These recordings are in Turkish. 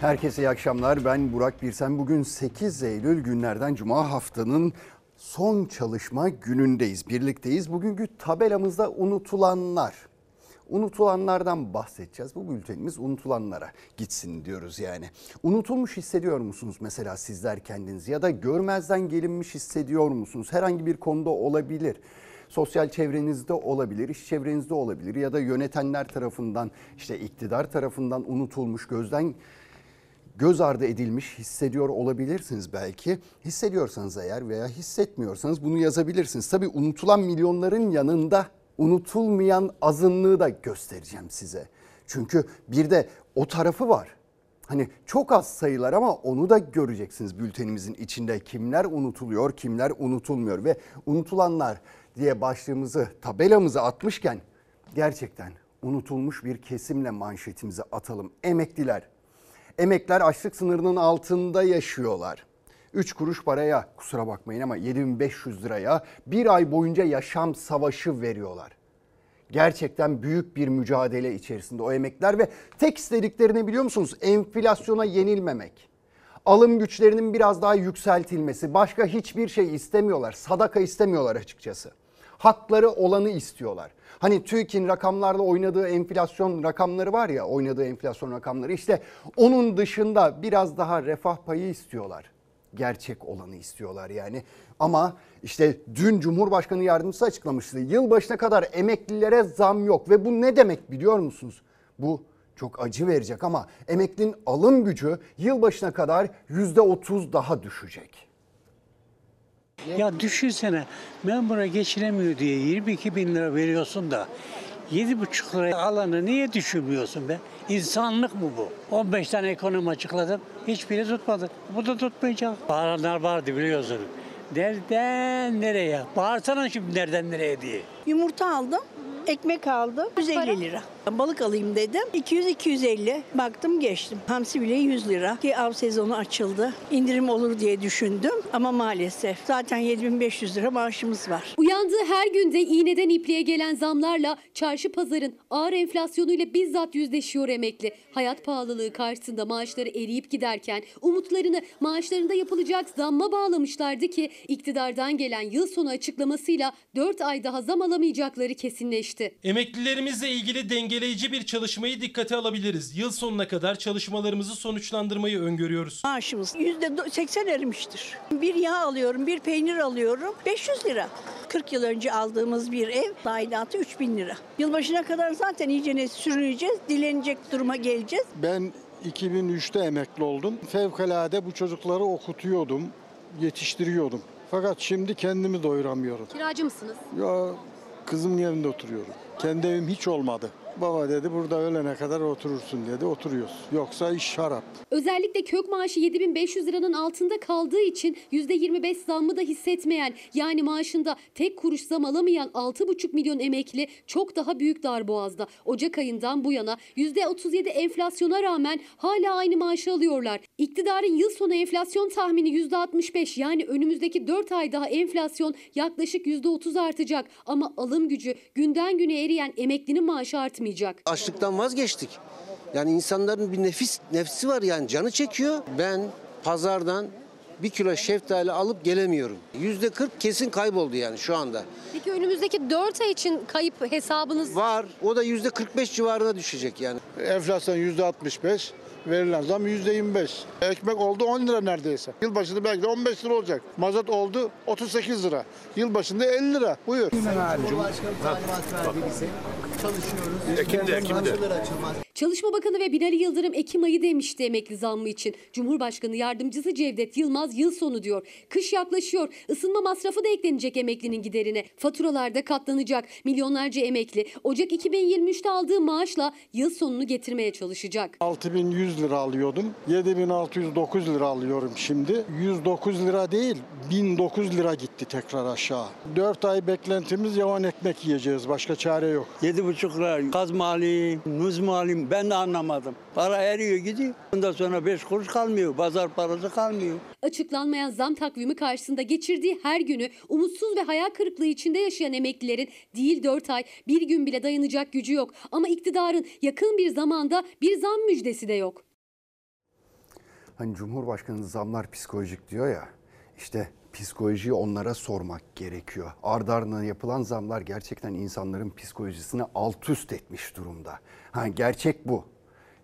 Herkese iyi akşamlar. Ben Burak Birsen. Bugün 8 Eylül günlerden Cuma haftanın son çalışma günündeyiz. Birlikteyiz. Bugünkü tabelamızda unutulanlar. Unutulanlardan bahsedeceğiz. Bu bültenimiz unutulanlara gitsin diyoruz yani. Unutulmuş hissediyor musunuz mesela sizler kendinizi ya da görmezden gelinmiş hissediyor musunuz? Herhangi bir konuda olabilir sosyal çevrenizde olabilir, iş çevrenizde olabilir ya da yönetenler tarafından işte iktidar tarafından unutulmuş, gözden göz ardı edilmiş hissediyor olabilirsiniz belki. Hissediyorsanız eğer veya hissetmiyorsanız bunu yazabilirsiniz. Tabii unutulan milyonların yanında unutulmayan azınlığı da göstereceğim size. Çünkü bir de o tarafı var. Hani çok az sayılar ama onu da göreceksiniz bültenimizin içinde. Kimler unutuluyor, kimler unutulmuyor ve unutulanlar diye başlığımızı, tabelamızı atmışken gerçekten unutulmuş bir kesimle manşetimizi atalım. Emekliler. Emekler açlık sınırının altında yaşıyorlar. 3 kuruş paraya kusura bakmayın ama 7500 liraya bir ay boyunca yaşam savaşı veriyorlar. Gerçekten büyük bir mücadele içerisinde o emekler ve tek istediklerini biliyor musunuz? Enflasyona yenilmemek. Alım güçlerinin biraz daha yükseltilmesi. Başka hiçbir şey istemiyorlar. Sadaka istemiyorlar açıkçası. Hakları olanı istiyorlar. Hani TÜİK'in rakamlarla oynadığı enflasyon rakamları var ya oynadığı enflasyon rakamları işte onun dışında biraz daha refah payı istiyorlar. Gerçek olanı istiyorlar yani. Ama işte dün Cumhurbaşkanı Yardımcısı açıklamıştı. Yılbaşına kadar emeklilere zam yok ve bu ne demek biliyor musunuz? Bu çok acı verecek ama emeklinin alım gücü yılbaşına kadar %30 daha düşecek. Ya düşünsene memura geçiremiyor diye 22 bin lira veriyorsun da 7,5 lira alanı niye düşünmüyorsun be? İnsanlık mı bu? 15 tane ekonomi açıkladım. Hiçbiri tutmadı. Bu da tutmayacak. Bağıranlar vardı biliyorsun. Nereden nereye? Bağırsana şimdi nereden nereye diye. Yumurta aldım, ekmek aldım. 150 lira. Balık alayım dedim. 200-250. Baktım geçtim. Hamsi bile 100 lira. Ki av sezonu açıldı. İndirim olur diye düşündüm ama maalesef. Zaten 7500 lira maaşımız var. Uyandığı her günde iğneden ipliğe gelen zamlarla çarşı pazarın ağır enflasyonuyla bizzat yüzleşiyor emekli. Hayat pahalılığı karşısında maaşları eriyip giderken umutlarını maaşlarında yapılacak zamma bağlamışlardı ki iktidardan gelen yıl sonu açıklamasıyla 4 ay daha zam alamayacakları kesinleşti. Emeklilerimizle ilgili dengeleyici bir çalışmayı dikkate alabiliriz. Yıl sonuna kadar çalışmalarımızı sonuçlandırmayı öngörüyoruz. Maaşımız %80 erimiştir. Bir yağ alıyorum, bir peynir alıyorum. 500 lira. 40 yıl önce aldığımız bir ev aidatı 3000 lira. Yılbaşına kadar zaten iyicene sürüneceğiz, dilenecek duruma geleceğiz. Ben 2003'te emekli oldum. Fevkalade bu çocukları okutuyordum, yetiştiriyordum. Fakat şimdi kendimi doyuramıyorum. Kiracı mısınız? Ya kızımın evinde oturuyorum. Kendi evim hiç olmadı. Baba dedi burada ölene kadar oturursun dedi. Oturuyoruz. Yoksa iş şarap. Özellikle kök maaşı 7500 liranın altında kaldığı için %25 zammı da hissetmeyen yani maaşında tek kuruş zam alamayan 6,5 milyon emekli çok daha büyük darboğazda. Ocak ayından bu yana %37 enflasyona rağmen hala aynı maaşı alıyorlar. İktidarın yıl sonu enflasyon tahmini %65 yani önümüzdeki 4 ay daha enflasyon yaklaşık %30 artacak ama alım gücü günden güne eriyen emeklinin maaşı artmayacak. açlıktan vazgeçtik. Yani insanların bir nefis nefsi var yani canı çekiyor. Ben pazardan bir kilo şeftali alıp gelemiyorum. Yüzde 40 kesin kayboldu yani şu anda. Peki önümüzdeki 4 ay için kayıp hesabınız Var o da yüzde 45 civarına düşecek yani. Enflasyon yüzde 65, verilen zam yüzde 25. Ekmek oldu 10 lira neredeyse. Yılbaşında belki de 15 lira olacak. Mazot oldu 38 lira. Yılbaşında 50 lira. Buyur. Çalışma Bakanı ve Binali Yıldırım Ekim ayı demişti emekli zammı için. Cumhurbaşkanı Yardımcısı Cevdet Yılmaz yıl sonu diyor. Kış yaklaşıyor. Isınma masrafı da eklenecek emeklinin giderine. Faturalarda katlanacak. Milyonlarca emekli Ocak 2023'te aldığı maaşla yıl sonunu getirmeye çalışacak. 6100 lira alıyordum. 7609 lira alıyorum şimdi. 109 lira değil 1009 lira gitti tekrar aşağı. 4 ay beklentimiz yavan ekmek yiyeceğiz. Başka çare yok. Yedi buçuk lira gaz mı alayım, muz ben de anlamadım. Para eriyor gidiyor. Ondan sonra beş kuruş kalmıyor. Pazar parası kalmıyor. Açıklanmayan zam takvimi karşısında geçirdiği her günü umutsuz ve hayal kırıklığı içinde yaşayan emeklilerin değil 4 ay bir gün bile dayanacak gücü yok. Ama iktidarın yakın bir zamanda bir zam müjdesi de yok. Hani Cumhurbaşkanı zamlar psikolojik diyor ya. İşte psikolojiyi onlara sormak gerekiyor. Ardı ardına yapılan zamlar gerçekten insanların psikolojisini alt üst etmiş durumda. Ha, gerçek bu.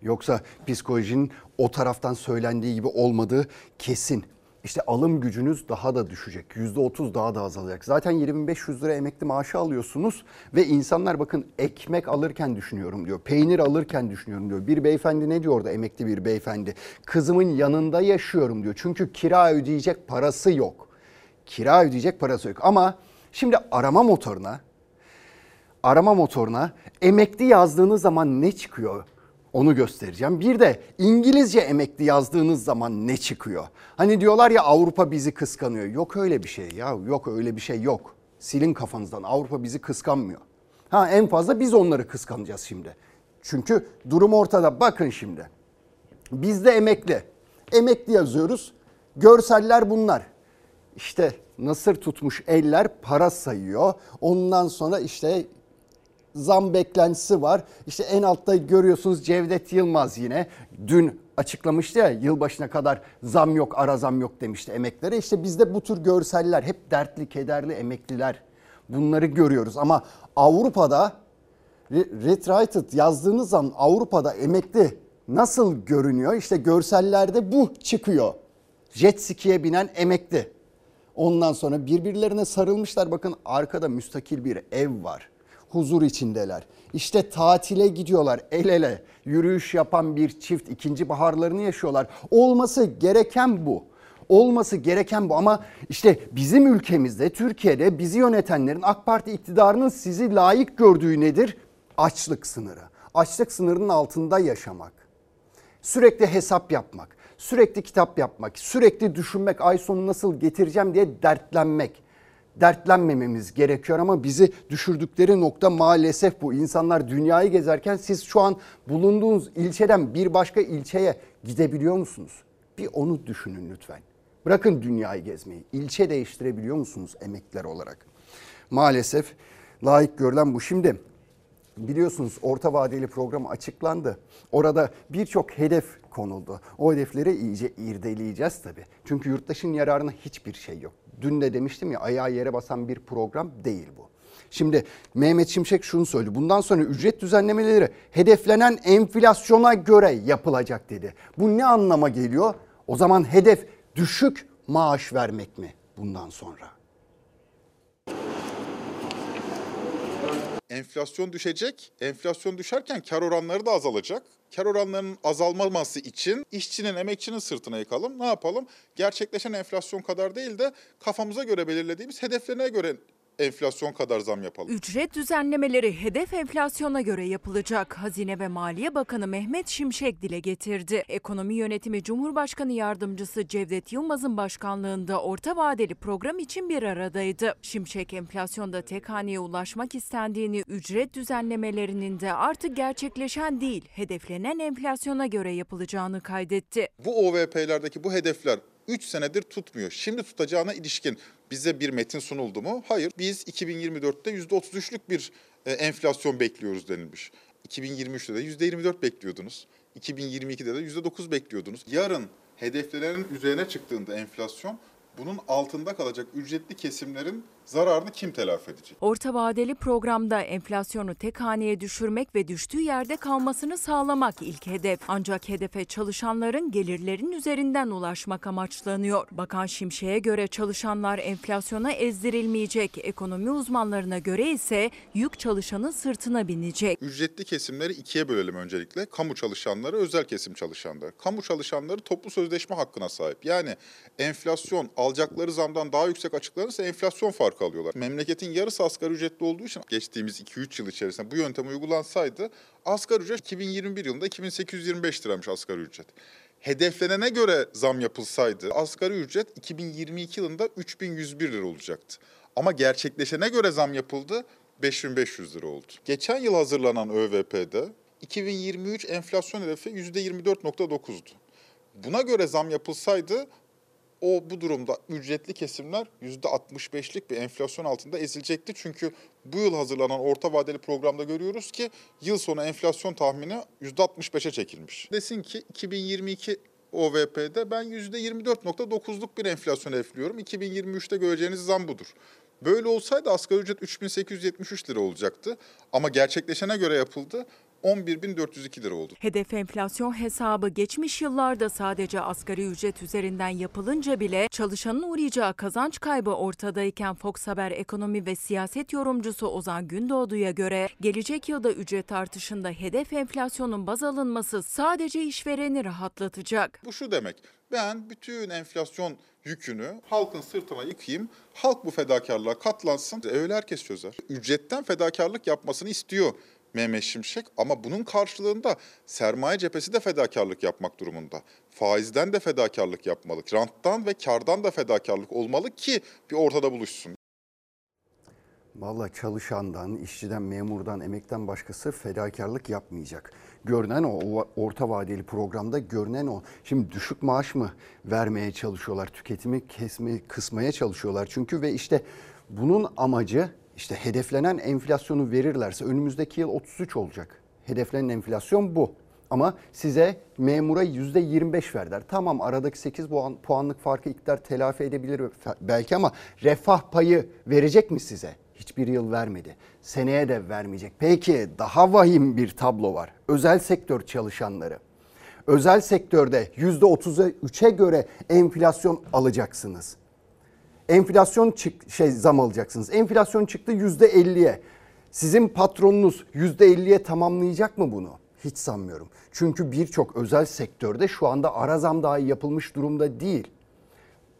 Yoksa psikolojinin o taraftan söylendiği gibi olmadığı kesin. İşte alım gücünüz daha da düşecek. %30 daha da azalacak. Zaten 2500 lira emekli maaşı alıyorsunuz ve insanlar bakın ekmek alırken düşünüyorum diyor. Peynir alırken düşünüyorum diyor. Bir beyefendi ne diyor orada emekli bir beyefendi? Kızımın yanında yaşıyorum diyor. Çünkü kira ödeyecek parası yok. Kira ödeyecek parası yok. Ama şimdi arama motoruna arama motoruna emekli yazdığınız zaman ne çıkıyor? Onu göstereceğim. Bir de İngilizce emekli yazdığınız zaman ne çıkıyor? Hani diyorlar ya Avrupa bizi kıskanıyor. Yok öyle bir şey ya. Yok öyle bir şey yok. Silin kafanızdan. Avrupa bizi kıskanmıyor. Ha en fazla biz onları kıskanacağız şimdi. Çünkü durum ortada. Bakın şimdi. Bizde emekli. Emekli yazıyoruz. Görseller bunlar. İşte nasır tutmuş eller para sayıyor. Ondan sonra işte zam beklentisi var. İşte en altta görüyorsunuz Cevdet Yılmaz yine dün açıklamıştı ya yılbaşına kadar zam yok ara zam yok demişti emeklere. İşte bizde bu tür görseller hep dertli kederli emekliler bunları görüyoruz. Ama Avrupa'da Re- Retrited yazdığınız zaman Avrupa'da emekli nasıl görünüyor? İşte görsellerde bu çıkıyor. Jet ski'ye binen emekli. Ondan sonra birbirlerine sarılmışlar. Bakın arkada müstakil bir ev var. Huzur içindeler. İşte tatile gidiyorlar el ele. Yürüyüş yapan bir çift ikinci baharlarını yaşıyorlar. Olması gereken bu. Olması gereken bu ama işte bizim ülkemizde Türkiye'de bizi yönetenlerin AK Parti iktidarının sizi layık gördüğü nedir? Açlık sınırı. Açlık sınırının altında yaşamak sürekli hesap yapmak, sürekli kitap yapmak, sürekli düşünmek, ay sonu nasıl getireceğim diye dertlenmek. Dertlenmememiz gerekiyor ama bizi düşürdükleri nokta maalesef bu. İnsanlar dünyayı gezerken siz şu an bulunduğunuz ilçeden bir başka ilçeye gidebiliyor musunuz? Bir onu düşünün lütfen. Bırakın dünyayı gezmeyi. İlçe değiştirebiliyor musunuz emekliler olarak? Maalesef layık görülen bu. Şimdi Biliyorsunuz orta vadeli program açıklandı. Orada birçok hedef konuldu. O hedefleri iyice irdeleyeceğiz tabii. Çünkü yurttaşın yararına hiçbir şey yok. Dün de demiştim ya ayağı yere basan bir program değil bu. Şimdi Mehmet Şimşek şunu söyledi. Bundan sonra ücret düzenlemeleri hedeflenen enflasyona göre yapılacak dedi. Bu ne anlama geliyor? O zaman hedef düşük maaş vermek mi bundan sonra? Enflasyon düşecek. Enflasyon düşerken kar oranları da azalacak. Kar oranlarının azalmaması için işçinin, emekçinin sırtına yıkalım. Ne yapalım? Gerçekleşen enflasyon kadar değil de kafamıza göre belirlediğimiz hedeflerine göre enflasyon kadar zam yapalım. Ücret düzenlemeleri hedef enflasyona göre yapılacak. Hazine ve Maliye Bakanı Mehmet Şimşek dile getirdi. Ekonomi Yönetimi Cumhurbaşkanı Yardımcısı Cevdet Yılmaz'ın başkanlığında orta vadeli program için bir aradaydı. Şimşek enflasyonda tek haneye ulaşmak istendiğini, ücret düzenlemelerinin de artık gerçekleşen değil, hedeflenen enflasyona göre yapılacağını kaydetti. Bu OVP'lerdeki bu hedefler 3 senedir tutmuyor. Şimdi tutacağına ilişkin bize bir metin sunuldu mu? Hayır. Biz 2024'te %33'lük bir e, enflasyon bekliyoruz denilmiş. 2023'te de %24 bekliyordunuz. 2022'de de %9 bekliyordunuz. Yarın hedeflerin üzerine çıktığında enflasyon bunun altında kalacak ücretli kesimlerin zararını kim telafi edecek? Orta vadeli programda enflasyonu tek haneye düşürmek ve düştüğü yerde kalmasını sağlamak ilk hedef. Ancak hedefe çalışanların gelirlerin üzerinden ulaşmak amaçlanıyor. Bakan Şimşek'e göre çalışanlar enflasyona ezdirilmeyecek. Ekonomi uzmanlarına göre ise yük çalışanın sırtına binecek. Ücretli kesimleri ikiye bölelim öncelikle. Kamu çalışanları, özel kesim çalışanları. Kamu çalışanları toplu sözleşme hakkına sahip. Yani enflasyon alacakları zamdan daha yüksek açıklanırsa enflasyon farkı alıyorlar. Memleketin yarısı asgari ücretli olduğu için geçtiğimiz 2-3 yıl içerisinde bu yöntem uygulansaydı asgari ücret 2021 yılında 2825 liraymış asgari ücret. Hedeflenene göre zam yapılsaydı asgari ücret 2022 yılında 3101 lira olacaktı. Ama gerçekleşene göre zam yapıldı 5500 lira oldu. Geçen yıl hazırlanan ÖVP'de 2023 enflasyon hedefi %24.9'du. Buna göre zam yapılsaydı o bu durumda ücretli kesimler %65'lik bir enflasyon altında ezilecekti. Çünkü bu yıl hazırlanan orta vadeli programda görüyoruz ki yıl sonu enflasyon tahmini %65'e çekilmiş. Desin ki 2022 OVP'de ben %24.9'luk bir enflasyon hedefliyorum. 2023'te göreceğiniz zam budur. Böyle olsaydı asgari ücret 3873 lira olacaktı. Ama gerçekleşene göre yapıldı. 11.402 lira oldu. Hedef enflasyon hesabı geçmiş yıllarda sadece asgari ücret üzerinden yapılınca bile çalışanın uğrayacağı kazanç kaybı ortadayken Fox Haber ekonomi ve siyaset yorumcusu Ozan Gündoğdu'ya göre gelecek yılda ücret artışında hedef enflasyonun baz alınması sadece işvereni rahatlatacak. Bu şu demek. Ben bütün enflasyon yükünü halkın sırtına yıkayım. Halk bu fedakarlığa katlansın. Öyle herkes çözer. Ücretten fedakarlık yapmasını istiyor Mehmet Şimşek ama bunun karşılığında sermaye cephesi de fedakarlık yapmak durumunda. Faizden de fedakarlık yapmalı. Ranttan ve kardan da fedakarlık olmalı ki bir ortada buluşsun. Vallahi çalışandan, işçiden, memurdan, emekten başkası fedakarlık yapmayacak. Görünen o, orta vadeli programda görünen o. Şimdi düşük maaş mı vermeye çalışıyorlar, tüketimi kesmeye, kısmaya çalışıyorlar çünkü ve işte bunun amacı işte hedeflenen enflasyonu verirlerse önümüzdeki yıl 33 olacak. Hedeflenen enflasyon bu. Ama size memura %25 verdiler. Tamam aradaki 8 puan, puanlık farkı iktidar telafi edebilir belki ama refah payı verecek mi size? Hiçbir yıl vermedi. Seneye de vermeyecek. Peki daha vahim bir tablo var. Özel sektör çalışanları. Özel sektörde %33'e göre enflasyon alacaksınız. Enflasyon çık şey zam alacaksınız. Enflasyon çıktı %50'ye. Sizin patronunuz %50'ye tamamlayacak mı bunu? Hiç sanmıyorum. Çünkü birçok özel sektörde şu anda ara zam dahi yapılmış durumda değil.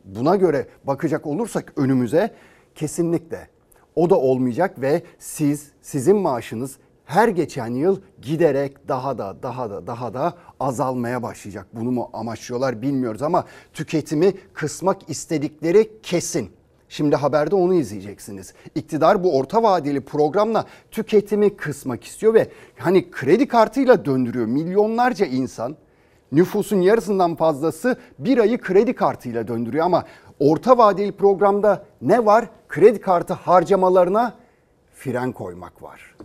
Buna göre bakacak olursak önümüze kesinlikle o da olmayacak ve siz sizin maaşınız her geçen yıl giderek daha da daha da daha da azalmaya başlayacak. Bunu mu amaçlıyorlar bilmiyoruz ama tüketimi kısmak istedikleri kesin. Şimdi haberde onu izleyeceksiniz. İktidar bu orta vadeli programla tüketimi kısmak istiyor ve hani kredi kartıyla döndürüyor milyonlarca insan. Nüfusun yarısından fazlası bir ayı kredi kartıyla döndürüyor ama orta vadeli programda ne var? Kredi kartı harcamalarına fren koymak var.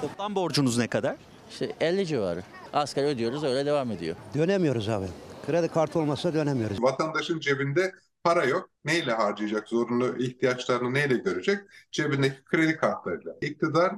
Toplam borcunuz ne kadar? İşte 50 civarı. Asgari ödüyoruz öyle devam ediyor. Dönemiyoruz abi. Kredi kartı olmasa dönemiyoruz. Vatandaşın cebinde para yok. Neyle harcayacak? Zorunlu ihtiyaçlarını neyle görecek? Cebindeki kredi kartlarıyla. İktidar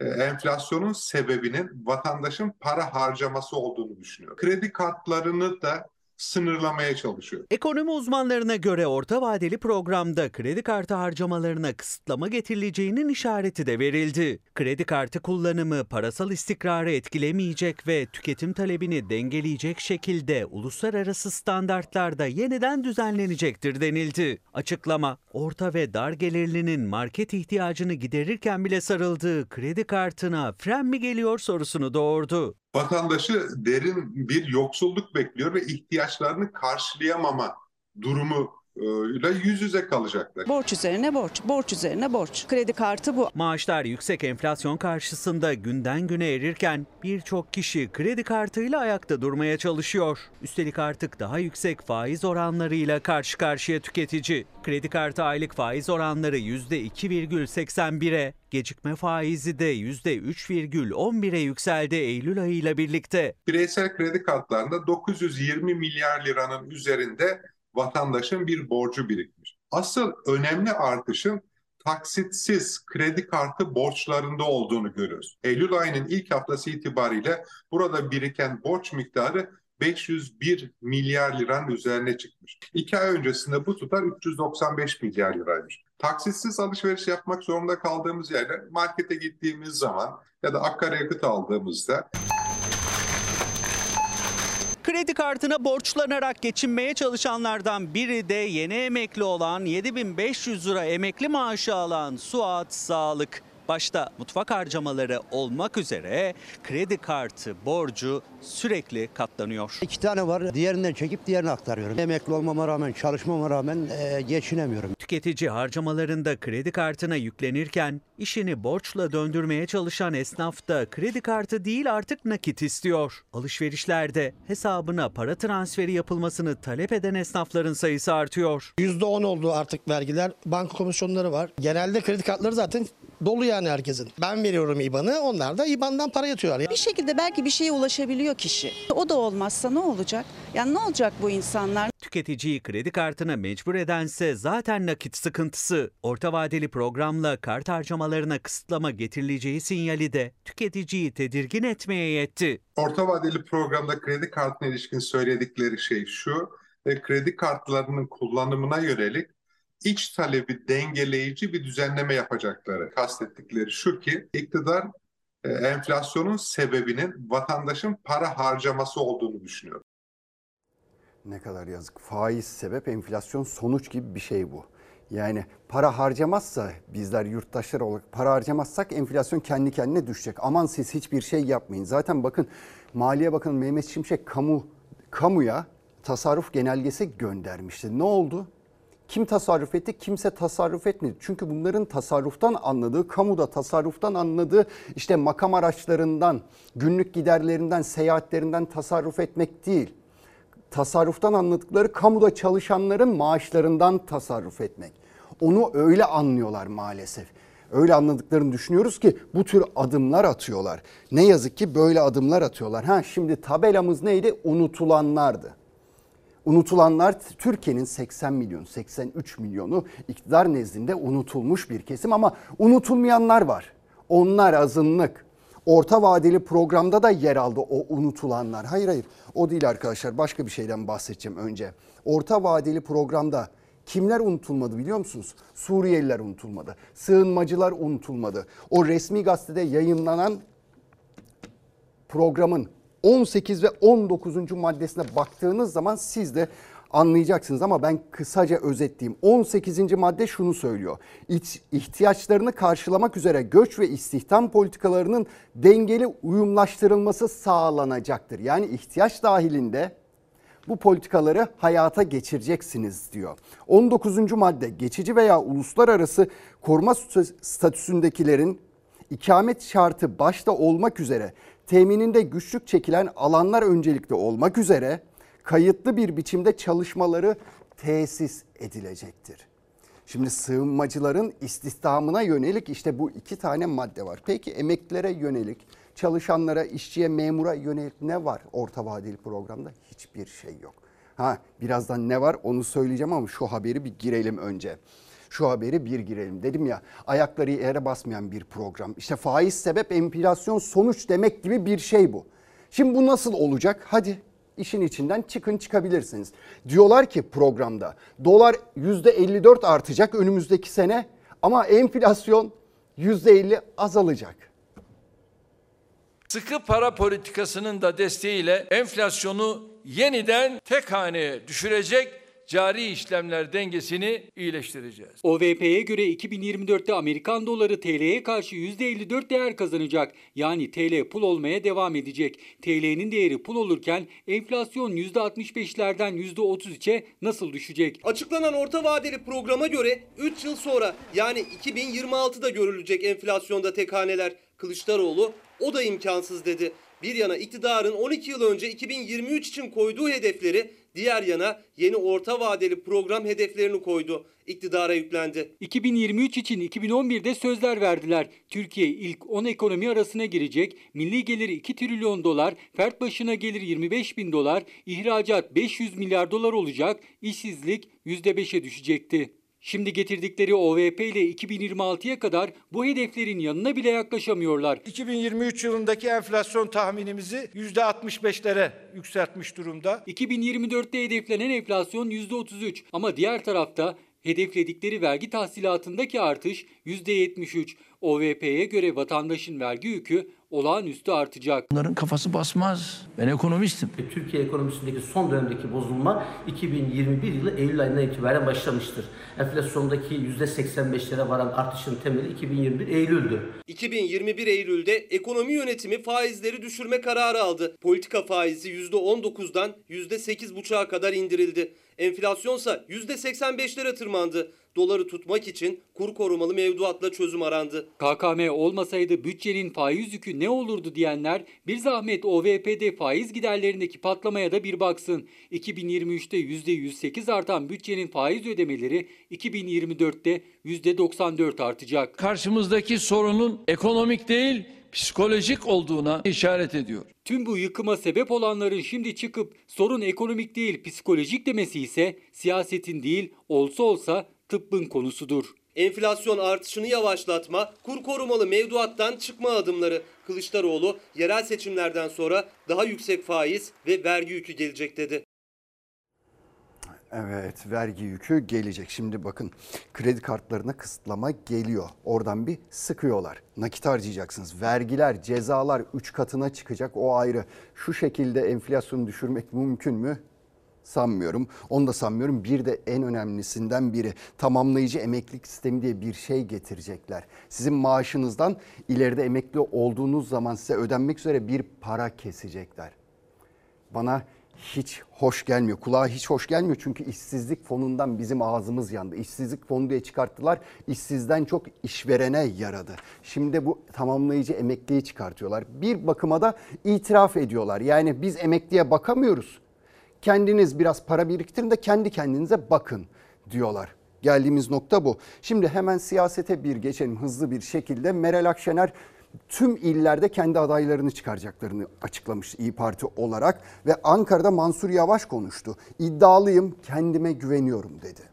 e, enflasyonun sebebinin vatandaşın para harcaması olduğunu düşünüyor. Kredi kartlarını da sınırlamaya çalışıyor. Ekonomi uzmanlarına göre orta vadeli programda kredi kartı harcamalarına kısıtlama getirileceğinin işareti de verildi. Kredi kartı kullanımı parasal istikrarı etkilemeyecek ve tüketim talebini dengeleyecek şekilde uluslararası standartlarda yeniden düzenlenecektir denildi. Açıklama, orta ve dar gelirlinin market ihtiyacını giderirken bile sarıldığı kredi kartına fren mi geliyor sorusunu doğurdu. Vatandaşı derin bir yoksulluk bekliyor ve ihtiyaçlarını karşılayamama durumu ile yüz yüze kalacaklar. Borç üzerine borç, borç üzerine borç. Kredi kartı bu. Maaşlar yüksek enflasyon karşısında günden güne erirken birçok kişi kredi kartıyla ayakta durmaya çalışıyor. Üstelik artık daha yüksek faiz oranlarıyla karşı karşıya tüketici. Kredi kartı aylık faiz oranları %2,81'e, gecikme faizi de %3,11'e yükseldi Eylül ayıyla birlikte. Bireysel kredi kartlarında 920 milyar liranın üzerinde vatandaşın bir borcu birikmiş. Asıl önemli artışın taksitsiz kredi kartı borçlarında olduğunu görüyoruz. Eylül ayının ilk haftası itibariyle burada biriken borç miktarı 501 milyar liranın üzerine çıkmış. İki ay öncesinde bu tutar 395 milyar liraymış. Taksitsiz alışveriş yapmak zorunda kaldığımız yerde markete gittiğimiz zaman ya da akaryakıt aldığımızda Kredi kartına borçlanarak geçinmeye çalışanlardan biri de yeni emekli olan 7500 lira emekli maaşı alan Suat Sağlık. Başta mutfak harcamaları olmak üzere kredi kartı borcu sürekli katlanıyor. İki tane var. Diğerinden çekip diğerine aktarıyorum. Emekli olmama rağmen, çalışmama rağmen e, geçinemiyorum. Tüketici harcamalarında kredi kartına yüklenirken işini borçla döndürmeye çalışan esnaf da kredi kartı değil artık nakit istiyor. Alışverişlerde hesabına para transferi yapılmasını talep eden esnafların sayısı artıyor. %10 oldu artık vergiler. Banka komisyonları var. Genelde kredi kartları zaten dolu yani herkesin. Ben veriyorum IBAN'ı onlar da IBAN'dan para yatıyorlar. Bir şekilde belki bir şeye ulaşabiliyor kişi. O da olmazsa ne olacak? Yani ne olacak bu insanlar? Tüketiciyi kredi kartına mecbur edense zaten nakit sıkıntısı. Orta vadeli programla kart harcamalarına kısıtlama getirileceği sinyali de tüketiciyi tedirgin etmeye yetti. Orta vadeli programda kredi kartına ilişkin söyledikleri şey şu, ve kredi kartlarının kullanımına yönelik iç talebi dengeleyici bir düzenleme yapacakları. Kastettikleri şu ki iktidar e, enflasyonun sebebinin vatandaşın para harcaması olduğunu düşünüyor. Ne kadar yazık. Faiz sebep, enflasyon sonuç gibi bir şey bu. Yani para harcamazsa bizler yurttaşlar olarak para harcamazsak enflasyon kendi kendine düşecek. Aman siz hiçbir şey yapmayın. Zaten bakın Maliye Bakanı Mehmet Şimşek kamu kamuya tasarruf genelgesi göndermişti. Ne oldu? Kim tasarruf etti? Kimse tasarruf etmedi. Çünkü bunların tasarruftan anladığı, kamuda tasarruftan anladığı işte makam araçlarından, günlük giderlerinden, seyahatlerinden tasarruf etmek değil tasarruftan anladıkları kamuda çalışanların maaşlarından tasarruf etmek. Onu öyle anlıyorlar maalesef. Öyle anladıklarını düşünüyoruz ki bu tür adımlar atıyorlar. Ne yazık ki böyle adımlar atıyorlar. Ha şimdi tabelamız neydi? Unutulanlardı. Unutulanlar Türkiye'nin 80 milyon, 83 milyonu iktidar nezdinde unutulmuş bir kesim ama unutulmayanlar var. Onlar azınlık. Orta vadeli programda da yer aldı o unutulanlar. Hayır hayır o değil arkadaşlar başka bir şeyden bahsedeceğim önce. Orta vadeli programda kimler unutulmadı biliyor musunuz? Suriyeliler unutulmadı. Sığınmacılar unutulmadı. O resmi gazetede yayınlanan programın 18 ve 19. maddesine baktığınız zaman siz de anlayacaksınız ama ben kısaca özetleyeyim. 18. madde şunu söylüyor. İç, ihtiyaçlarını karşılamak üzere göç ve istihdam politikalarının dengeli uyumlaştırılması sağlanacaktır. Yani ihtiyaç dahilinde bu politikaları hayata geçireceksiniz diyor. 19. madde geçici veya uluslararası koruma statüsündekilerin ikamet şartı başta olmak üzere temininde güçlük çekilen alanlar öncelikli olmak üzere kayıtlı bir biçimde çalışmaları tesis edilecektir. Şimdi sığınmacıların istihdamına yönelik işte bu iki tane madde var. Peki emeklilere yönelik, çalışanlara, işçiye, memura yönelik ne var orta vadeli programda? Hiçbir şey yok. Ha birazdan ne var onu söyleyeceğim ama şu haberi bir girelim önce. Şu haberi bir girelim. Dedim ya ayakları yere basmayan bir program. İşte faiz sebep enflasyon sonuç demek gibi bir şey bu. Şimdi bu nasıl olacak? Hadi işin içinden çıkın çıkabilirsiniz. Diyorlar ki programda dolar %54 artacak önümüzdeki sene ama enflasyon %50 azalacak. Sıkı para politikasının da desteğiyle enflasyonu yeniden tek haneye düşürecek cari işlemler dengesini iyileştireceğiz. OVP'ye göre 2024'te Amerikan doları TL'ye karşı %54 değer kazanacak. Yani TL pul olmaya devam edecek. TL'nin değeri pul olurken enflasyon %65'lerden %33'e nasıl düşecek? Açıklanan orta vadeli programa göre 3 yıl sonra yani 2026'da görülecek enflasyonda tek haneler. Kılıçdaroğlu o da imkansız dedi. Bir yana iktidarın 12 yıl önce 2023 için koyduğu hedefleri, diğer yana yeni orta vadeli program hedeflerini koydu. İktidara yüklendi. 2023 için 2011'de sözler verdiler. Türkiye ilk 10 ekonomi arasına girecek. Milli geliri 2 trilyon dolar, fert başına gelir 25 bin dolar, ihracat 500 milyar dolar olacak, işsizlik %5'e düşecekti. Şimdi getirdikleri OVP ile 2026'ya kadar bu hedeflerin yanına bile yaklaşamıyorlar. 2023 yılındaki enflasyon tahminimizi %65'lere yükseltmiş durumda. 2024'te hedeflenen enflasyon %33 ama diğer tarafta hedefledikleri vergi tahsilatındaki artış %73. OVP'ye göre vatandaşın vergi yükü olağanüstü artacak. Bunların kafası basmaz. Ben ekonomistim. Türkiye ekonomisindeki son dönemdeki bozulma 2021 yılı Eylül ayından itibaren başlamıştır. Enflasyondaki %85'lere varan artışın temeli 2021 Eylül'dü. 2021 Eylül'de ekonomi yönetimi faizleri düşürme kararı aldı. Politika faizi %19'dan %8,5'a kadar indirildi. Enflasyonsa %85'lere tırmandı. Doları tutmak için kur korumalı mevduatla çözüm arandı. KKM olmasaydı bütçenin faiz yükü ne olurdu diyenler bir zahmet OVP'de faiz giderlerindeki patlamaya da bir baksın. 2023'te %108 artan bütçenin faiz ödemeleri 2024'te %94 artacak. Karşımızdaki sorunun ekonomik değil, psikolojik olduğuna işaret ediyor. Tüm bu yıkıma sebep olanların şimdi çıkıp sorun ekonomik değil psikolojik demesi ise siyasetin değil olsa olsa tıbbın konusudur. Enflasyon artışını yavaşlatma, kur korumalı mevduattan çıkma adımları. Kılıçdaroğlu yerel seçimlerden sonra daha yüksek faiz ve vergi yükü gelecek dedi. Evet vergi yükü gelecek. Şimdi bakın kredi kartlarına kısıtlama geliyor. Oradan bir sıkıyorlar. Nakit harcayacaksınız. Vergiler, cezalar 3 katına çıkacak o ayrı. Şu şekilde enflasyonu düşürmek mümkün mü? Sanmıyorum. Onu da sanmıyorum. Bir de en önemlisinden biri tamamlayıcı emeklilik sistemi diye bir şey getirecekler. Sizin maaşınızdan ileride emekli olduğunuz zaman size ödenmek üzere bir para kesecekler. Bana hiç hoş gelmiyor. Kulağa hiç hoş gelmiyor çünkü işsizlik fonundan bizim ağzımız yandı. İşsizlik fonu diye çıkarttılar. İşsizden çok işverene yaradı. Şimdi bu tamamlayıcı emekliyi çıkartıyorlar. Bir bakıma da itiraf ediyorlar. Yani biz emekliye bakamıyoruz. Kendiniz biraz para biriktirin de kendi kendinize bakın diyorlar. Geldiğimiz nokta bu. Şimdi hemen siyasete bir geçelim hızlı bir şekilde. Meral Akşener tüm illerde kendi adaylarını çıkaracaklarını açıklamış İyi Parti olarak ve Ankara'da Mansur Yavaş konuştu. İddialıyım, kendime güveniyorum dedi.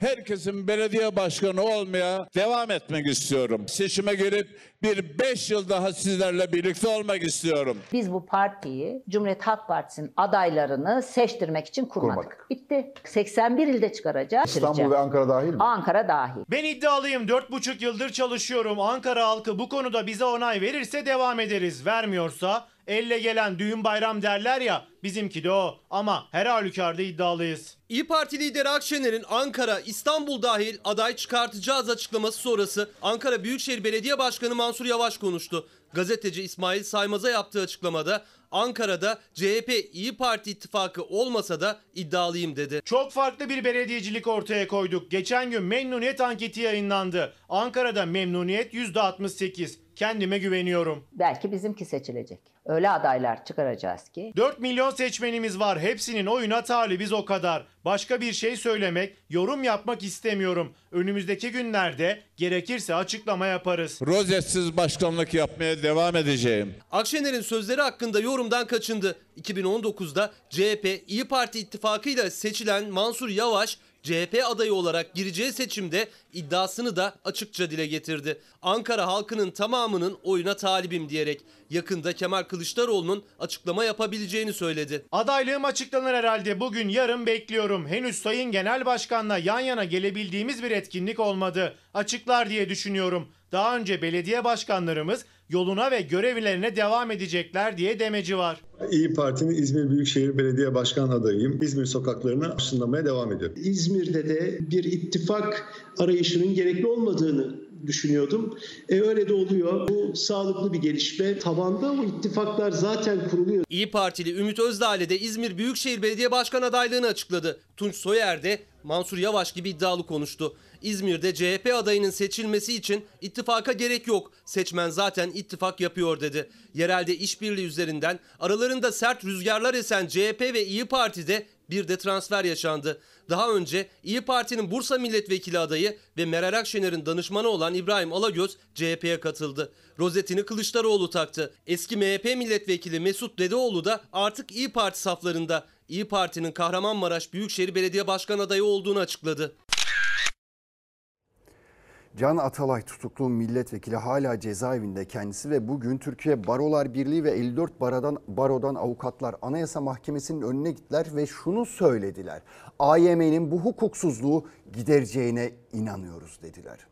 Herkesin belediye başkanı olmaya devam etmek istiyorum. Seçime girip bir beş yıl daha sizlerle birlikte olmak istiyorum. Biz bu partiyi Cumhuriyet Halk Partisi'nin adaylarını seçtirmek için kurmadık. Bitti. 81 ilde çıkaracağız. İstanbul ve Ankara dahil mi? Ankara dahil. Ben iddialıyım. 4,5 yıldır çalışıyorum. Ankara halkı bu konuda bize onay verirse devam ederiz. Vermiyorsa elle gelen düğün bayram derler ya bizimki de o. Ama her halükarda iddialıyız. İyi Parti lideri Akşener'in Ankara, İstanbul dahil aday çıkartacağız açıklaması sonrası Ankara Büyükşehir Belediye Başkanı Mansur Yavaş konuştu. Gazeteci İsmail Saymaz'a yaptığı açıklamada Ankara'da CHP İyi Parti ittifakı olmasa da iddialıyım dedi. Çok farklı bir belediyecilik ortaya koyduk. Geçen gün memnuniyet anketi yayınlandı. Ankara'da memnuniyet %68. Kendime güveniyorum. Belki bizimki seçilecek. Öyle adaylar çıkaracağız ki 4 milyon seçmenimiz var. Hepsinin oyuna talibiz o kadar. Başka bir şey söylemek, yorum yapmak istemiyorum. Önümüzdeki günlerde gerekirse açıklama yaparız. Rozetsiz başkanlık yapmaya devam edeceğim. Akşener'in sözleri hakkında yorumdan kaçındı. 2019'da CHP İyi Parti ittifakıyla seçilen Mansur Yavaş CHP adayı olarak gireceği seçimde iddiasını da açıkça dile getirdi. Ankara halkının tamamının oyuna talibim diyerek yakında Kemal Kılıçdaroğlu'nun açıklama yapabileceğini söyledi. Adaylığım açıklanır herhalde. Bugün yarın bekliyorum. Henüz Sayın Genel Başkan'la yan yana gelebildiğimiz bir etkinlik olmadı. Açıklar diye düşünüyorum. Daha önce belediye başkanlarımız yoluna ve görevlerine devam edecekler diye demeci var. İyi Parti'nin İzmir Büyükşehir Belediye Başkan adayıyım. İzmir sokaklarını aşınlamaya devam ediyorum. İzmir'de de bir ittifak arayışının gerekli olmadığını düşünüyordum. E öyle de oluyor. Bu sağlıklı bir gelişme. Tabanda o ittifaklar zaten kuruluyor. İyi Partili Ümit Özdağ'le de İzmir Büyükşehir Belediye Başkan adaylığını açıkladı. Tunç Soyer de Mansur Yavaş gibi iddialı konuştu. İzmir'de CHP adayının seçilmesi için ittifaka gerek yok. Seçmen zaten ittifak yapıyor dedi. Yerelde işbirliği üzerinden aralarında sert rüzgarlar esen CHP ve İyi Parti'de bir de transfer yaşandı. Daha önce İyi Parti'nin Bursa Milletvekili adayı ve Meral Akşener'in danışmanı olan İbrahim Alagöz CHP'ye katıldı. Rozetini Kılıçdaroğlu taktı. Eski MHP milletvekili Mesut Dedeoğlu da artık İyi Parti saflarında. İyi Parti'nin Kahramanmaraş Büyükşehir Belediye Başkan adayı olduğunu açıkladı. Can Atalay tutuklu milletvekili hala cezaevinde kendisi ve bugün Türkiye Barolar Birliği ve 54 barodan, barodan avukatlar Anayasa Mahkemesi'nin önüne gittiler ve şunu söylediler. AYM'nin bu hukuksuzluğu gidereceğine inanıyoruz dediler.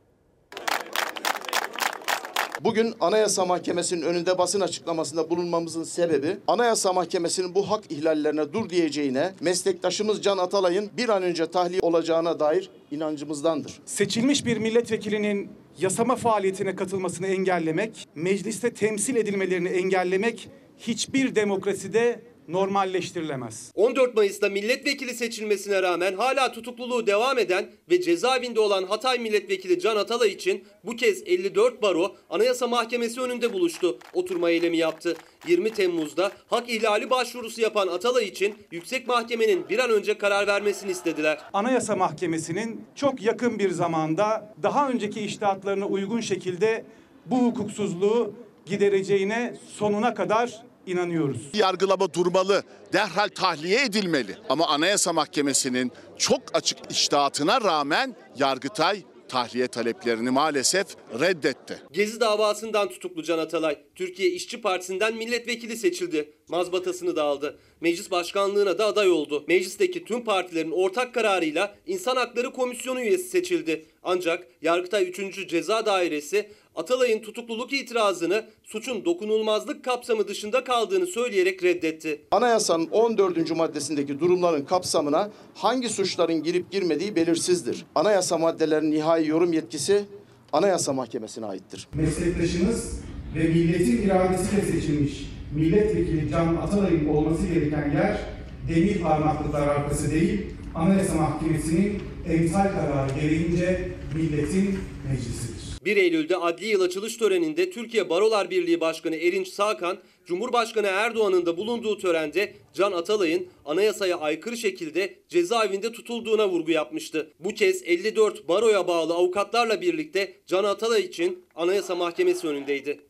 Bugün Anayasa Mahkemesi'nin önünde basın açıklamasında bulunmamızın sebebi Anayasa Mahkemesi'nin bu hak ihlallerine dur diyeceğine, meslektaşımız Can Atalay'ın bir an önce tahliye olacağına dair inancımızdandır. Seçilmiş bir milletvekilinin yasama faaliyetine katılmasını engellemek, mecliste temsil edilmelerini engellemek hiçbir demokraside normalleştirilemez. 14 Mayıs'ta milletvekili seçilmesine rağmen hala tutukluluğu devam eden ve cezaevinde olan Hatay milletvekili Can Atalay için bu kez 54 baro Anayasa Mahkemesi önünde buluştu. Oturma eylemi yaptı. 20 Temmuz'da hak ihlali başvurusu yapan Atalay için Yüksek Mahkemenin bir an önce karar vermesini istediler. Anayasa Mahkemesi'nin çok yakın bir zamanda daha önceki iştahatlarına uygun şekilde bu hukuksuzluğu gidereceğine sonuna kadar inanıyoruz. Yargılama durmalı, derhal tahliye edilmeli. Ama Anayasa Mahkemesi'nin çok açık iştahatına rağmen Yargıtay tahliye taleplerini maalesef reddetti. Gezi davasından tutuklu Can Atalay, Türkiye İşçi Partisi'nden milletvekili seçildi. Mazbatasını da aldı. Meclis başkanlığına da aday oldu. Meclisteki tüm partilerin ortak kararıyla İnsan Hakları Komisyonu üyesi seçildi. Ancak Yargıtay 3. Ceza Dairesi Atalay'ın tutukluluk itirazını suçun dokunulmazlık kapsamı dışında kaldığını söyleyerek reddetti. Anayasanın 14. maddesindeki durumların kapsamına hangi suçların girip girmediği belirsizdir. Anayasa maddelerinin nihai yorum yetkisi Anayasa Mahkemesi'ne aittir. meslektaşınız ve milletin iradesiyle seçilmiş milletvekili Can Atalay'ın olması gereken yer demir parmaklıklar arkası değil, Anayasa Mahkemesi'nin emsal kararı gereğince milletin meclisidir. 1 Eylül'de adli yıl açılış töreninde Türkiye Barolar Birliği Başkanı Erinç Sakan, Cumhurbaşkanı Erdoğan'ın da bulunduğu törende Can Atalay'ın anayasaya aykırı şekilde cezaevinde tutulduğuna vurgu yapmıştı. Bu kez 54 baroya bağlı avukatlarla birlikte Can Atalay için Anayasa Mahkemesi önündeydi.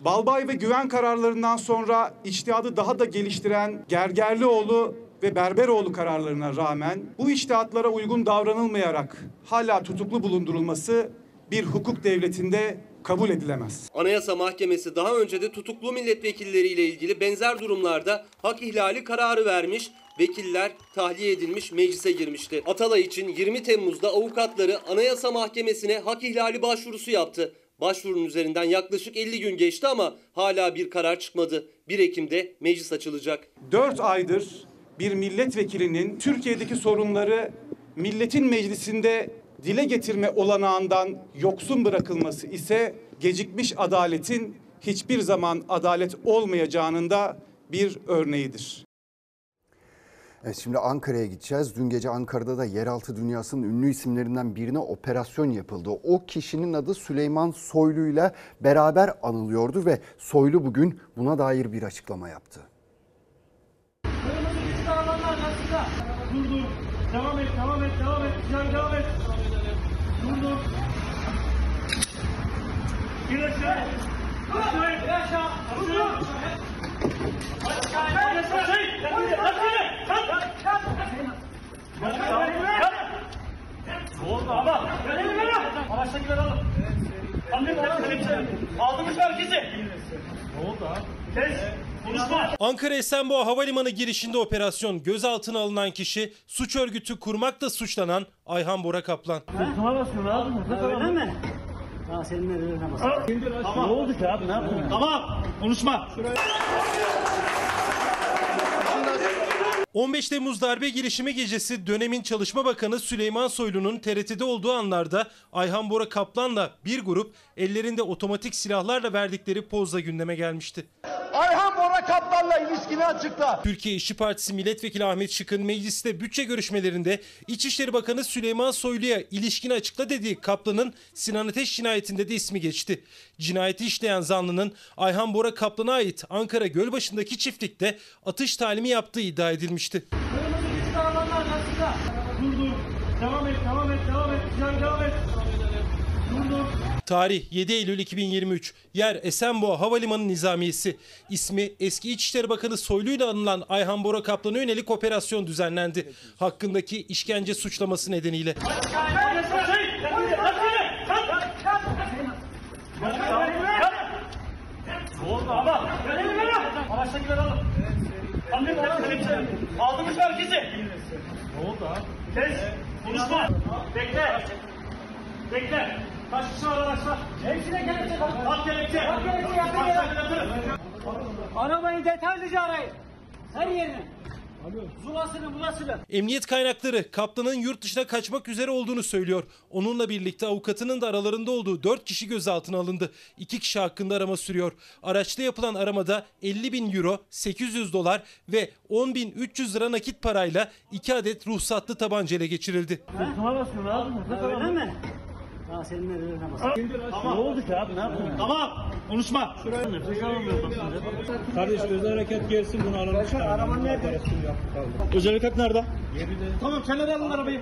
Balbay ve güven kararlarından sonra içtihadı daha da geliştiren Gergerlioğlu ve Berberoğlu kararlarına rağmen bu içtihatlara uygun davranılmayarak hala tutuklu bulundurulması bir hukuk devletinde kabul edilemez. Anayasa Mahkemesi daha önce de tutuklu milletvekilleriyle ilgili benzer durumlarda hak ihlali kararı vermiş, vekiller tahliye edilmiş meclise girmişti. Atalay için 20 Temmuz'da avukatları Anayasa Mahkemesi'ne hak ihlali başvurusu yaptı. Başvurunun üzerinden yaklaşık 50 gün geçti ama hala bir karar çıkmadı. 1 Ekim'de meclis açılacak. 4 aydır bir milletvekilinin Türkiye'deki sorunları milletin meclisinde dile getirme olanağından yoksun bırakılması ise gecikmiş adaletin hiçbir zaman adalet olmayacağının da bir örneğidir. Evet şimdi Ankara'ya gideceğiz. Dün gece Ankara'da da yeraltı dünyasının ünlü isimlerinden birine operasyon yapıldı. O kişinin adı Süleyman Soylu ile beraber anılıyordu ve Soylu bugün buna dair bir açıklama yaptı. Dur dur. Devam et, devam et, devam et. Güzel devam et. Dur dur. Gir aşağı. Aşağı. Aşağı. Araçtakileri alın. Kelepçe. Aldınız herkesi. Ne oldu abi? Kes. Ankara Esenboğa Havalimanı girişinde operasyon gözaltına alınan kişi suç örgütü kurmakla suçlanan Ayhan Bora Kaplan. Basıyorsun abi. Öyle mi? Ha senin ellerine Tamam. Ne oldu ki abi? Ne yaptın? Tamam. Konuşma. 15 Temmuz darbe girişimi gecesi dönemin Çalışma Bakanı Süleyman Soylu'nun TRT'de olduğu anlarda Ayhan Bora Kaplan'la bir grup ellerinde otomatik silahlarla verdikleri pozla gündeme gelmişti. Ayhan Bora Kaplan'la ilişkini açıkla. Türkiye İşçi Partisi Milletvekili Ahmet Şık'ın mecliste bütçe görüşmelerinde İçişleri Bakanı Süleyman Soylu'ya ilişkini açıkla dediği Kaplan'ın Sinan Ateş cinayetinde de ismi geçti. Cinayeti işleyen zanlının Ayhan Bora Kaplan'a ait Ankara Gölbaşı'ndaki çiftlikte atış talimi yaptığı iddia edilmişti. Dur dur. Devam et, devam et, devam et. Güzel devam et. Tarih 7 Eylül 2023. Yer Esenboğa Havalimanı Nizamiyesi. İsmi eski İçişleri Bakanı Soylu ile anılan Ayhan Bora Kaplan'a yönelik operasyon düzenlendi. Hakkındaki işkence suçlaması nedeniyle. Ne. Kamyon kelepçe. Aldınız herkesi. Ne oldu abi? Kes. Konuşma. Bekle. Bekle. Kaç kişi var araçta? Hepsine. Al kelepçe. Al kelepçe. Araçtakileri yatırın. Arabayı detaylıca arayın. Her yerini. Emniyet kaynakları Kaplan'ın yurt dışına kaçmak üzere olduğunu söylüyor. Onunla birlikte avukatının da aralarında olduğu 4 kişi gözaltına alındı. 2 kişi hakkında arama sürüyor. Araçta yapılan aramada 50 bin euro, 800 dolar ve 10 bin 300 lira nakit parayla 2 adet ruhsatlı tabanca ele geçirildi. Abi. Öyle mi? Ha senin ellerine bas. Tamam. Ne oldu ki abi? Ne yaptın? Tamam. Konuşma. Şuraya nefes alamıyorum şimdi. Kardeş özel harekat gelsin bunu alalım. Araban nerede? Özel harekat nerede? Tamam kenara alın arabayı.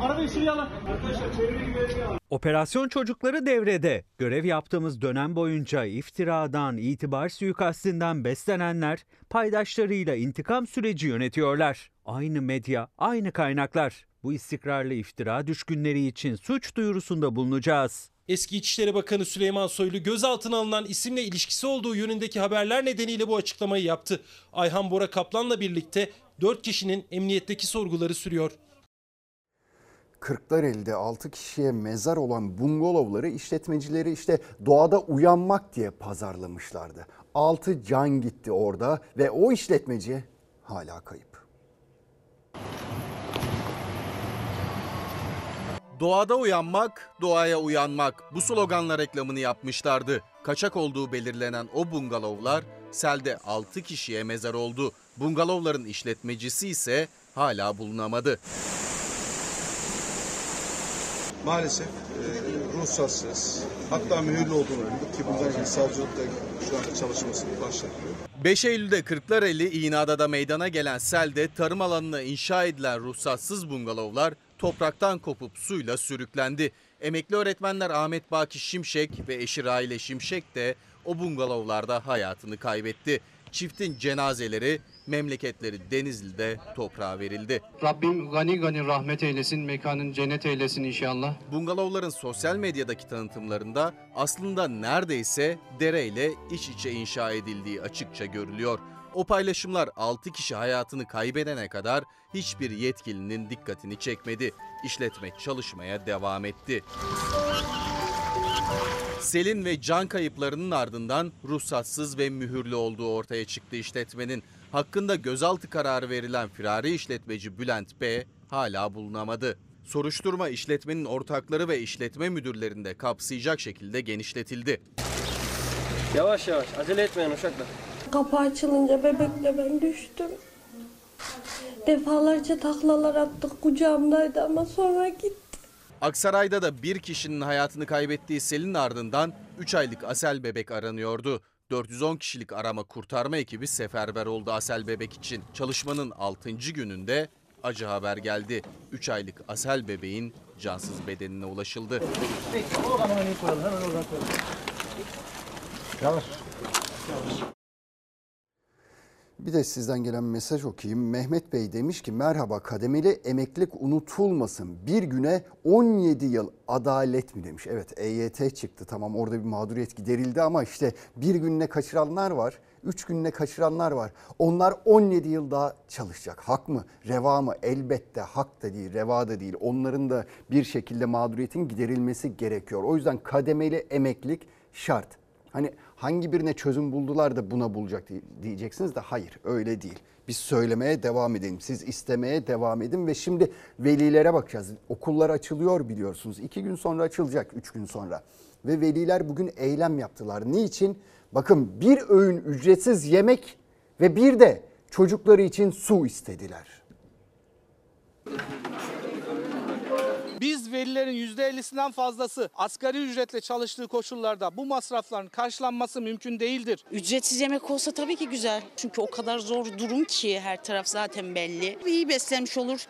Arabayı şuraya alın. Arkadaşlar çeviri güvenliği alın. Operasyon çocukları devrede. Görev yaptığımız dönem boyunca iftiradan, itibar suikastinden beslenenler paydaşlarıyla intikam süreci yönetiyorlar. Aynı medya, aynı kaynaklar. Bu istikrarlı iftira düşkünleri için suç duyurusunda bulunacağız. Eski İçişleri Bakanı Süleyman Soylu gözaltına alınan isimle ilişkisi olduğu yönündeki haberler nedeniyle bu açıklamayı yaptı. Ayhan Bora Kaplan'la birlikte 4 kişinin emniyetteki sorguları sürüyor. Kırklareli'de 6 kişiye mezar olan bungalovları işletmecileri işte doğada uyanmak diye pazarlamışlardı. 6 can gitti orada ve o işletmeci hala kayıp. Doğada uyanmak, doğaya uyanmak bu sloganla reklamını yapmışlardı. Kaçak olduğu belirlenen o bungalovlar selde 6 kişiye mezar oldu. Bungalovların işletmecisi ise hala bulunamadı. Maalesef e, ruhsatsız, hatta mühürlü olduğunu öğrendik ki bundan savcılıkta şu an çalışması başlatıyor. 5 Eylül'de Kırklareli İğneada'da meydana gelen selde tarım alanına inşa edilen ruhsatsız bungalovlar topraktan kopup suyla sürüklendi. Emekli öğretmenler Ahmet Baki Şimşek ve eşi Raile Şimşek de o bungalovlarda hayatını kaybetti. Çiftin cenazeleri memleketleri Denizli'de toprağa verildi. Rabbim gani gani rahmet eylesin, mekanın cennet eylesin inşallah. Bungalovların sosyal medyadaki tanıtımlarında aslında neredeyse dereyle iç içe inşa edildiği açıkça görülüyor. O paylaşımlar 6 kişi hayatını kaybedene kadar hiçbir yetkilinin dikkatini çekmedi. İşletme çalışmaya devam etti. Selin ve can kayıplarının ardından ruhsatsız ve mühürlü olduğu ortaya çıktı işletmenin. Hakkında gözaltı kararı verilen firari işletmeci Bülent B hala bulunamadı. Soruşturma işletmenin ortakları ve işletme müdürlerinde kapsayacak şekilde genişletildi. Yavaş yavaş acele etmeyin uşaklar. Kapı açılınca bebekle ben düştüm. Defalarca taklalar attık kucağımdaydı ama sonra gitti. Aksaray'da da bir kişinin hayatını kaybettiği selin ardından 3 aylık Asel bebek aranıyordu. 410 kişilik arama kurtarma ekibi seferber oldu Asel bebek için. Çalışmanın 6. gününde acı haber geldi. 3 aylık Asel bebeğin cansız bedenine ulaşıldı. Peki o zaman iyi koyalım hemen oradan koyalım. Yavaş. Bir de sizden gelen mesaj okuyayım. Mehmet Bey demiş ki merhaba kademeli emeklilik unutulmasın. Bir güne 17 yıl adalet mi demiş. Evet EYT çıktı tamam orada bir mağduriyet giderildi ama işte bir gününe kaçıranlar var. 3 gününe kaçıranlar var. Onlar 17 yıl daha çalışacak. Hak mı? Reva mı? Elbette hak da değil, reva da değil. Onların da bir şekilde mağduriyetin giderilmesi gerekiyor. O yüzden kademeli emeklilik şart. Hani hangi birine çözüm buldular da buna bulacak diyeceksiniz de hayır öyle değil. Biz söylemeye devam edelim. Siz istemeye devam edin ve şimdi velilere bakacağız. Okullar açılıyor biliyorsunuz. İki gün sonra açılacak, üç gün sonra. Ve veliler bugün eylem yaptılar. Niçin? Bakın bir öğün ücretsiz yemek ve bir de çocukları için su istediler. Biz velilerin %50'sinden fazlası asgari ücretle çalıştığı koşullarda bu masrafların karşılanması mümkün değildir. Ücretsiz yemek olsa tabii ki güzel. Çünkü o kadar zor durum ki her taraf zaten belli. İyi beslenmiş olur.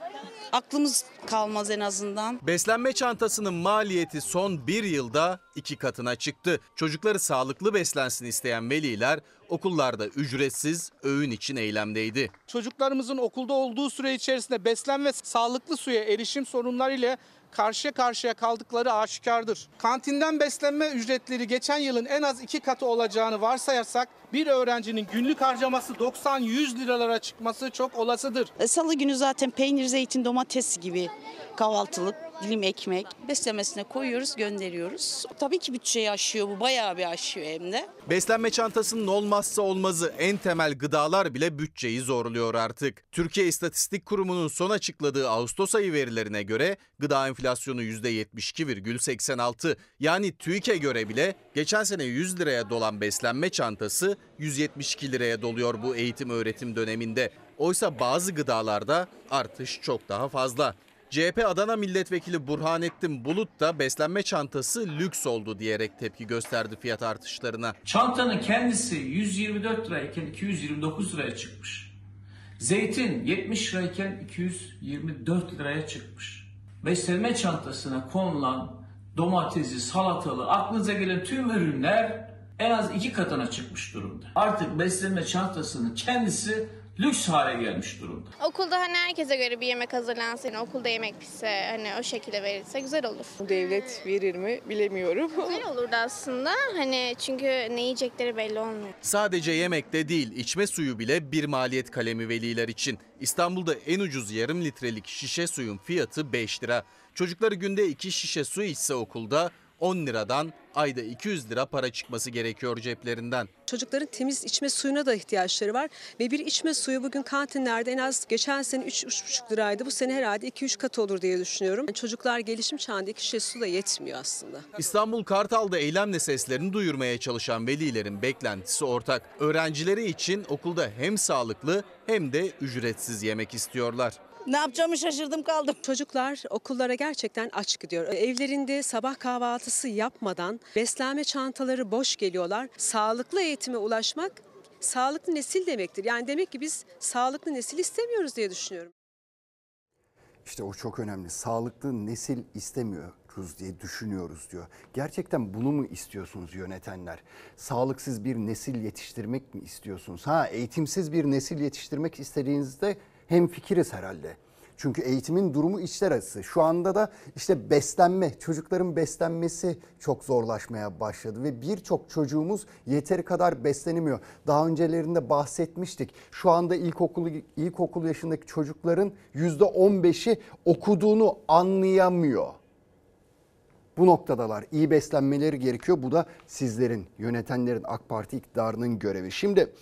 Aklımız kalmaz en azından. Beslenme çantasının maliyeti son bir yılda iki katına çıktı. Çocukları sağlıklı beslensin isteyen veliler okullarda ücretsiz öğün için eylemdeydi. Çocuklarımızın okulda olduğu süre içerisinde beslen ve sağlıklı suya erişim sorunlarıyla karşıya karşıya kaldıkları aşikardır. Kantinden beslenme ücretleri geçen yılın en az iki katı olacağını varsayarsak bir öğrencinin günlük harcaması 90-100 liralara çıkması çok olasıdır. Salı günü zaten peynir, zeytin, domates gibi kahvaltılık dilim ekmek beslemesine koyuyoruz gönderiyoruz. Tabii ki bütçeyi aşıyor bu bayağı bir aşıyor hem de. Beslenme çantasının olmazsa olmazı en temel gıdalar bile bütçeyi zorluyor artık. Türkiye İstatistik Kurumu'nun son açıkladığı Ağustos ayı verilerine göre gıda enflasyonu %72,86 yani TÜİK'e göre bile geçen sene 100 liraya dolan beslenme çantası 172 liraya doluyor bu eğitim öğretim döneminde. Oysa bazı gıdalarda artış çok daha fazla. CHP Adana Milletvekili Burhanettin Bulut da beslenme çantası lüks oldu diyerek tepki gösterdi fiyat artışlarına. Çantanın kendisi 124 lirayken 229 liraya çıkmış. Zeytin 70 lirayken 224 liraya çıkmış. Beslenme çantasına konulan domatesi, salatalı, aklınıza gelen tüm ürünler en az iki katına çıkmış durumda. Artık beslenme çantasının kendisi lüks hale gelmiş durumda. Okulda hani herkese göre bir yemek hazırlansın, okulda yemek pişse hani o şekilde verilse güzel olur. Devlet verir mi bilemiyorum. Güzel olurdu aslında hani çünkü ne yiyecekleri belli olmuyor. Sadece yemekte değil içme suyu bile bir maliyet kalemi veliler için. İstanbul'da en ucuz yarım litrelik şişe suyun fiyatı 5 lira. Çocukları günde 2 şişe su içse okulda 10 liradan ayda 200 lira para çıkması gerekiyor ceplerinden. Çocukların temiz içme suyuna da ihtiyaçları var ve bir içme suyu bugün kantinlerde en az geçen sene 3-3,5 liraydı. Bu sene herhalde 2-3 kat olur diye düşünüyorum. Yani çocuklar gelişim çağında iki şişe su da yetmiyor aslında. İstanbul Kartal'da eylemle seslerini duyurmaya çalışan velilerin beklentisi ortak. Öğrencileri için okulda hem sağlıklı hem de ücretsiz yemek istiyorlar. Ne yapacağımı şaşırdım kaldım. Çocuklar okullara gerçekten aç gidiyor. Evlerinde sabah kahvaltısı yapmadan beslenme çantaları boş geliyorlar. Sağlıklı eğitime ulaşmak sağlıklı nesil demektir. Yani demek ki biz sağlıklı nesil istemiyoruz diye düşünüyorum. İşte o çok önemli. Sağlıklı nesil istemiyoruz diye düşünüyoruz diyor. Gerçekten bunu mu istiyorsunuz yönetenler? Sağlıksız bir nesil yetiştirmek mi istiyorsunuz? Ha eğitimsiz bir nesil yetiştirmek istediğinizde hem fikiriz herhalde. Çünkü eğitimin durumu içler acısı. Şu anda da işte beslenme, çocukların beslenmesi çok zorlaşmaya başladı ve birçok çocuğumuz yeteri kadar beslenemiyor. Daha öncelerinde bahsetmiştik. Şu anda ilkokul ilkokul yaşındaki çocukların %15'i okuduğunu anlayamıyor. Bu noktadalar. İyi beslenmeleri gerekiyor. Bu da sizlerin, yönetenlerin, AK Parti iktidarının görevi. Şimdi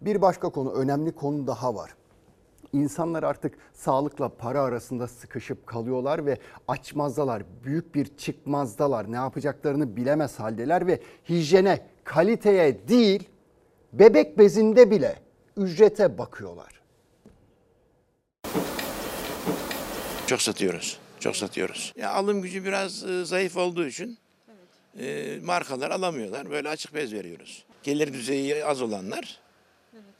bir başka konu, önemli konu daha var. İnsanlar artık sağlıkla para arasında sıkışıp kalıyorlar ve açmazdalar, büyük bir çıkmazdalar. Ne yapacaklarını bilemez haldeler ve hijyene, kaliteye değil, bebek bezinde bile ücrete bakıyorlar. Çok satıyoruz. Çok satıyoruz. Ya alım gücü biraz e, zayıf olduğu için e, markalar alamıyorlar. Böyle açık bez veriyoruz. Gelir düzeyi az olanlar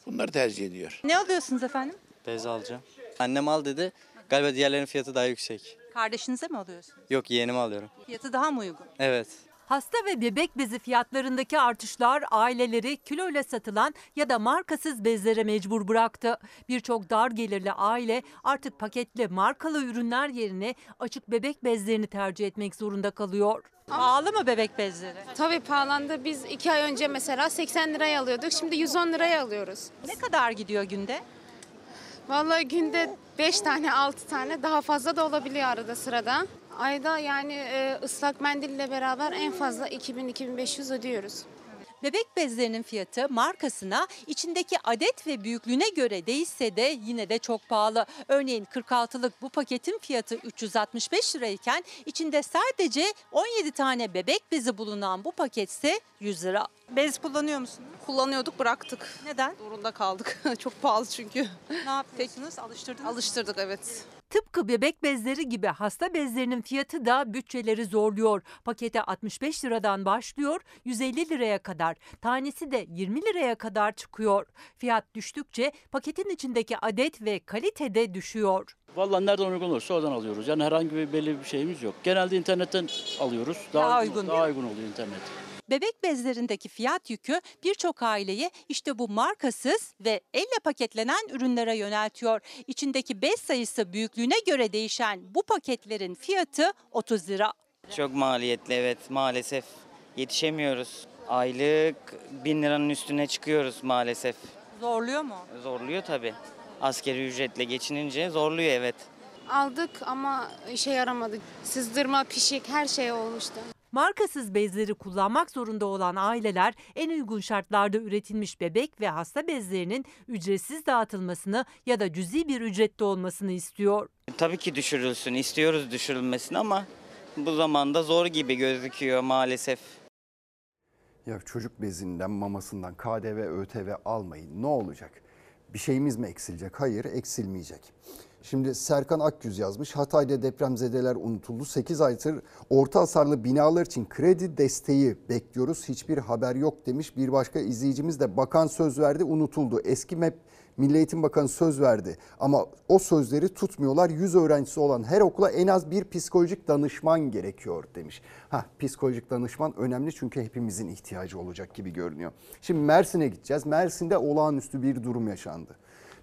bunları tercih ediyor. Ne alıyorsunuz efendim? Bez alacağım. Annem al dedi. Galiba diğerlerinin fiyatı daha yüksek. Kardeşinize mi alıyorsunuz? Yok yeğenime alıyorum. Fiyatı daha mı uygun? Evet. Hasta ve bebek bezi fiyatlarındaki artışlar aileleri kiloyla satılan ya da markasız bezlere mecbur bıraktı. Birçok dar gelirli aile artık paketli markalı ürünler yerine açık bebek bezlerini tercih etmek zorunda kalıyor. Pahalı mı bebek bezleri? Tabii pahalandı. Biz iki ay önce mesela 80 liraya alıyorduk. Şimdi 110 liraya alıyoruz. Ne kadar gidiyor günde? Vallahi günde 5 tane 6 tane daha fazla da olabiliyor arada sırada. Ayda yani e, ıslak mendille beraber en fazla 2000-2500 ödüyoruz. Bebek bezlerinin fiyatı markasına, içindeki adet ve büyüklüğüne göre değişse de yine de çok pahalı. Örneğin 46'lık bu paketin fiyatı 365 lirayken içinde sadece 17 tane bebek bezi bulunan bu paketse 100 lira. Bez kullanıyor musunuz? Kullanıyorduk bıraktık. Neden? Zorunda kaldık. Çok pahalı çünkü. Ne yapıyorsunuz? Alıştırdınız mı? Alıştırdık evet. Tıpkı bebek bezleri gibi hasta bezlerinin fiyatı da bütçeleri zorluyor. Pakete 65 liradan başlıyor, 150 liraya kadar. Tanesi de 20 liraya kadar çıkıyor. Fiyat düştükçe paketin içindeki adet ve kalite de düşüyor. Vallahi nereden uygun olursa oradan alıyoruz. Yani herhangi bir belli bir şeyimiz yok. Genelde internetten alıyoruz. Daha, Daha uygun, uygun, daha uygun oluyor internet. Bebek bezlerindeki fiyat yükü birçok aileyi işte bu markasız ve elle paketlenen ürünlere yöneltiyor. İçindeki bez sayısı büyüklüğüne göre değişen bu paketlerin fiyatı 30 lira. Çok maliyetli evet maalesef. Yetişemiyoruz. Aylık bin liranın üstüne çıkıyoruz maalesef. Zorluyor mu? Zorluyor tabii. Askeri ücretle geçinince zorluyor evet. Aldık ama işe yaramadı. Sızdırma, pişik her şey olmuştu. Markasız bezleri kullanmak zorunda olan aileler en uygun şartlarda üretilmiş bebek ve hasta bezlerinin ücretsiz dağıtılmasını ya da cüzi bir ücretli olmasını istiyor. Tabii ki düşürülsün. istiyoruz düşürülmesini ama bu zamanda zor gibi gözüküyor maalesef. Ya çocuk bezinden, mamasından KDV, ÖTV almayın. Ne olacak? Bir şeyimiz mi eksilecek? Hayır, eksilmeyecek. Şimdi Serkan Akgüz yazmış. Hatay'da depremzedeler unutuldu. 8 aydır orta hasarlı binalar için kredi desteği bekliyoruz. Hiçbir haber yok demiş. Bir başka izleyicimiz de bakan söz verdi unutuldu. Eski MEP Milli Eğitim Bakanı söz verdi ama o sözleri tutmuyorlar. 100 öğrencisi olan her okula en az bir psikolojik danışman gerekiyor demiş. Ha psikolojik danışman önemli çünkü hepimizin ihtiyacı olacak gibi görünüyor. Şimdi Mersin'e gideceğiz. Mersin'de olağanüstü bir durum yaşandı.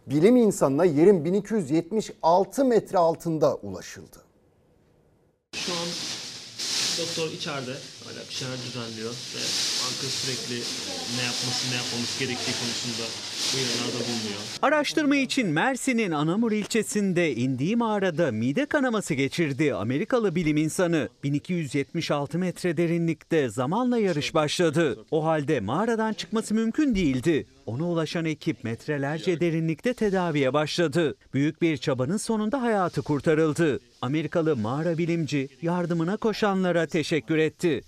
Bilim insanına yerin 1276 metre altında ulaşıldı. Şu an doktor içeride hala bir şeyler düzenliyor ve banka sürekli ne yapması ne yapmamız gerektiği konusunda uyarılarda bulunuyor. Araştırma için Mersin'in Anamur ilçesinde indiği mağarada mide kanaması geçirdi Amerikalı bilim insanı. 1276 metre derinlikte zamanla yarış başladı. O halde mağaradan çıkması mümkün değildi. Ona ulaşan ekip metrelerce derinlikte tedaviye başladı. Büyük bir çabanın sonunda hayatı kurtarıldı. Amerikalı mağara bilimci yardımına koşanlara teşekkür etti.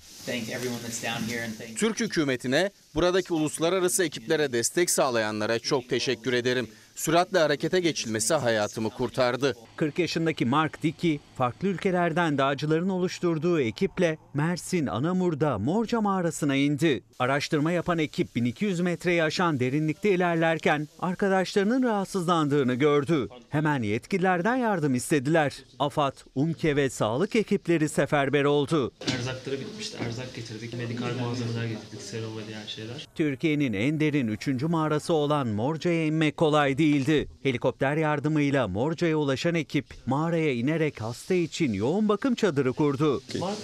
Türk hükümetine, buradaki uluslararası ekiplere destek sağlayanlara çok teşekkür ederim. Süratle harekete geçilmesi hayatımı kurtardı. 40 yaşındaki Mark Dickey, farklı ülkelerden dağcıların oluşturduğu ekiple Mersin Anamur'da Morca mağarasına indi. Araştırma yapan ekip 1200 metreyi aşan derinlikte ilerlerken arkadaşlarının rahatsızlandığını gördü. Hemen yetkililerden yardım istediler. AFAD, UMKE ve sağlık ekipleri seferber oldu. Erzakları bitmişti. Erzak getirdik. Medikal malzemeler getirdik. Serum ve diğer şeyler. Türkiye'nin en derin 3. mağarası olan Morca'ya inmek kolay değildi. Helikopter yardımıyla Morca'ya ulaşan ekip mağaraya inerek hasta için yoğun bakım çadırı kurdu. Mark,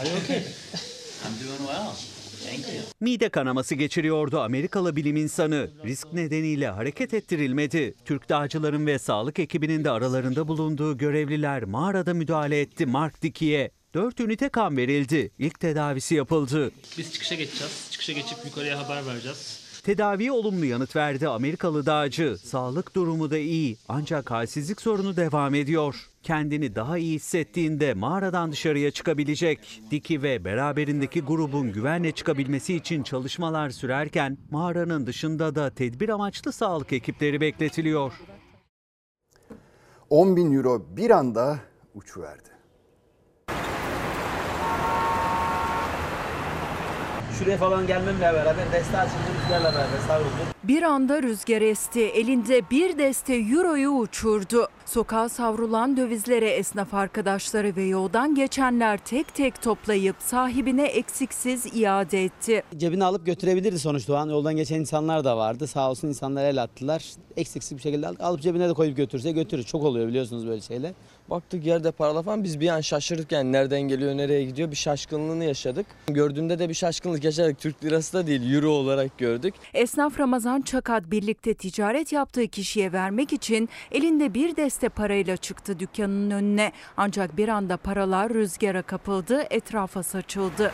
are you okay? Mide kanaması geçiriyordu Amerikalı bilim insanı. Risk nedeniyle hareket ettirilmedi. Türk dağcıların ve sağlık ekibinin de aralarında bulunduğu görevliler mağarada müdahale etti Mark Dickey'e. 4 ünite kan verildi. İlk tedavisi yapıldı. Biz çıkışa geçeceğiz. Çıkışa geçip yukarıya haber vereceğiz. Tedaviye olumlu yanıt verdi Amerikalı dağcı. Sağlık durumu da iyi ancak halsizlik sorunu devam ediyor. Kendini daha iyi hissettiğinde mağaradan dışarıya çıkabilecek. Diki ve beraberindeki grubun güvenle çıkabilmesi için çalışmalar sürerken mağaranın dışında da tedbir amaçlı sağlık ekipleri bekletiliyor. 10 bin euro bir anda uçuverdi. Şuraya falan gelmemle beraber deste açıldı rüzgarla beraber savruldu. Bir anda rüzgar esti. Elinde bir deste euroyu uçurdu. Sokağa savrulan dövizlere esnaf arkadaşları ve yoldan geçenler tek tek toplayıp sahibine eksiksiz iade etti. Cebine alıp götürebilirdi sonuçta o an. Yoldan geçen insanlar da vardı. Sağ olsun insanlar el attılar. Eksiksiz bir şekilde aldık. Alıp cebine de koyup götürse götürür. Çok oluyor biliyorsunuz böyle şeyler. Baktık yerde paralar falan biz bir an şaşırdık yani nereden geliyor nereye gidiyor bir şaşkınlığını yaşadık. Gördüğümde de bir şaşkınlık yaşadık. Türk lirası da değil euro olarak gördük. Esnaf Ramazan Çakat birlikte ticaret yaptığı kişiye vermek için elinde bir deste parayla çıktı dükkanının önüne. Ancak bir anda paralar rüzgara kapıldı, etrafa saçıldı.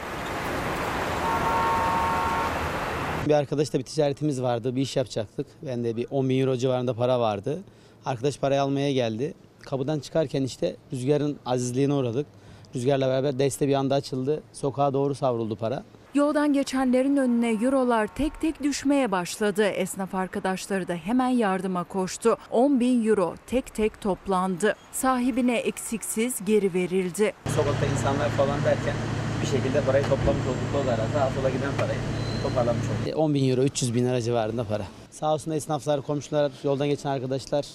Bir arkadaşla bir ticaretimiz vardı. Bir iş yapacaktık. Bende bir 10 bin euro civarında para vardı. Arkadaş parayı almaya geldi. Kapıdan çıkarken işte rüzgarın azizliğine uğradık. Rüzgarla beraber deste bir anda açıldı. Sokağa doğru savruldu para. Yoldan geçenlerin önüne eurolar tek tek düşmeye başladı. Esnaf arkadaşları da hemen yardıma koştu. 10 bin euro tek tek toplandı. Sahibine eksiksiz geri verildi. Sokakta insanlar falan derken bir şekilde parayı toplamış olduk. O da arada giden parayı toparlamış olduk. 10 bin euro 300 bin lira civarında para. Sağ olsun esnaflar, komşular, yoldan geçen arkadaşlar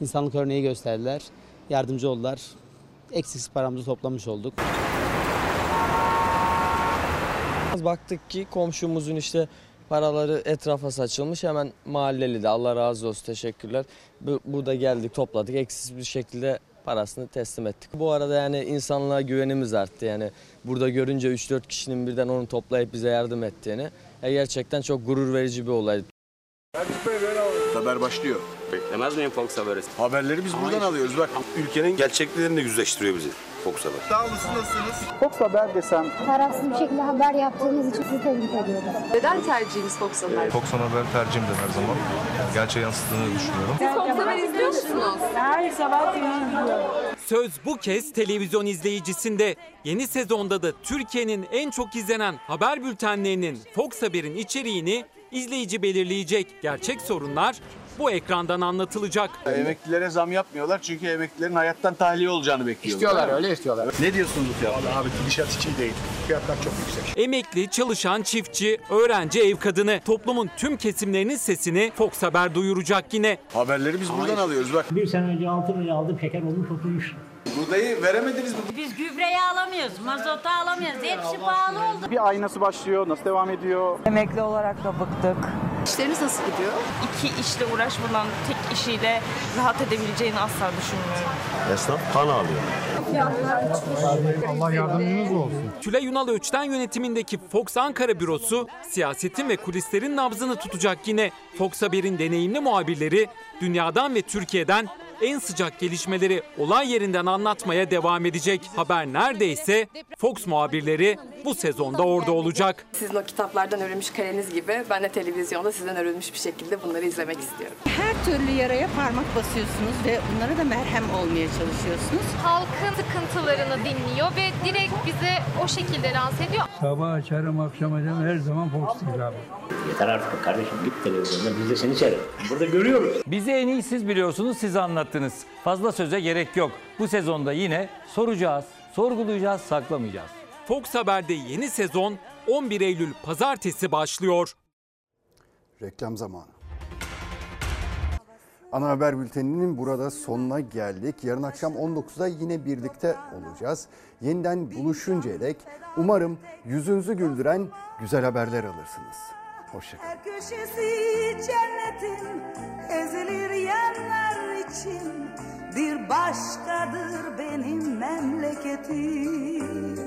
insanlık örneği gösterdiler. Yardımcı oldular. Eksiksiz paramızı toplamış olduk. Baktık ki komşumuzun işte paraları etrafa saçılmış hemen mahalleli de Allah razı olsun teşekkürler. Bu- Burada geldik topladık eksiz bir şekilde parasını teslim ettik. Bu arada yani insanlığa güvenimiz arttı yani burada görünce 3-4 kişinin birden onu toplayıp bize yardım ettiğini e, gerçekten çok gurur verici bir olay. Haber başlıyor. Beklemez miyim Fox Haberi? Haberleri biz buradan alıyoruz bak. Ülkenin gerçeklerini yüzleştiriyor bizi Fox Haber. Sağ olasın nasılsınız? Fox Haber desem. Tarafsız bir şekilde haber yaptığınız için sizi tebrik ediyorum. Neden tercihiniz Fox Haber? Fox Haber tercihimdir her zaman. Gerçeği yansıttığını düşünüyorum. Siz Fox Haber izliyor musunuz? Her sabah izliyorum. Söz bu kez televizyon izleyicisinde. Yeni sezonda da Türkiye'nin en çok izlenen haber bültenlerinin Fox Haber'in içeriğini izleyici belirleyecek. Gerçek sorunlar bu ekrandan anlatılacak. Emeklilere zam yapmıyorlar çünkü emeklilerin hayattan tahliye olacağını bekliyorlar. öyle istiyorlar. Ne diyorsunuz bu fiyatlara? Abi gidişat hiç iyi değil. Fiyatlar çok yüksek. Emekli, çalışan, çiftçi, öğrenci, ev kadını toplumun tüm kesimlerinin sesini Fox Haber duyuracak yine. Haberleri biz buradan alıyoruz bak. Bir sene önce 6 liraya aldım şeker olmuş 33 Buğdayı veremediniz mi? Biz gübreyi alamıyoruz, mazotu alamıyoruz. Hepsi pahalı oldu. Bir ay nasıl başlıyor, nasıl devam ediyor? Emekli olarak da bıktık. İşleriniz nasıl gidiyor? İki işle uğraşmadan tek işiyle rahat edebileceğini asla düşünmüyorum. Esnaf kan ağlıyor. Allah yardımcınız olsun. Tülay Yunal Öçten yönetimindeki Fox Ankara bürosu siyasetin ve kulislerin nabzını tutacak yine. Fox Haber'in deneyimli muhabirleri dünyadan ve Türkiye'den en sıcak gelişmeleri olay yerinden anlatmaya devam edecek. Haber neredeyse Fox muhabirleri bu sezonda orada olacak. Sizin o kitaplardan örülmüş kaleniz gibi ben de televizyonda sizden örülmüş bir şekilde bunları izlemek istiyorum. Her türlü yaraya parmak basıyorsunuz ve bunlara da merhem olmaya çalışıyorsunuz. Halkın sıkıntılarını dinliyor ve direkt bize o şekilde lanse ediyor. Sabah açarım akşam açarım her zaman Fox değil abi. Yeter artık kardeşim git televizyonda biz de seni içeri. Burada görüyoruz. Bizi en iyi siz biliyorsunuz, siz anlattınız. Fazla söze gerek yok. Bu sezonda yine soracağız, sorgulayacağız, saklamayacağız. Fox Haber'de yeni sezon 11 Eylül pazartesi başlıyor. Reklam zamanı. Ana haber bülteninin burada sonuna geldik. Yarın akşam 19'da yine birlikte olacağız. Yeniden buluşuncaya dek umarım yüzünüzü güldüren güzel haberler alırsınız. Hoşçakalın. Her köşesi cennetin ezilir yerler için bir başkadır benim memleketim.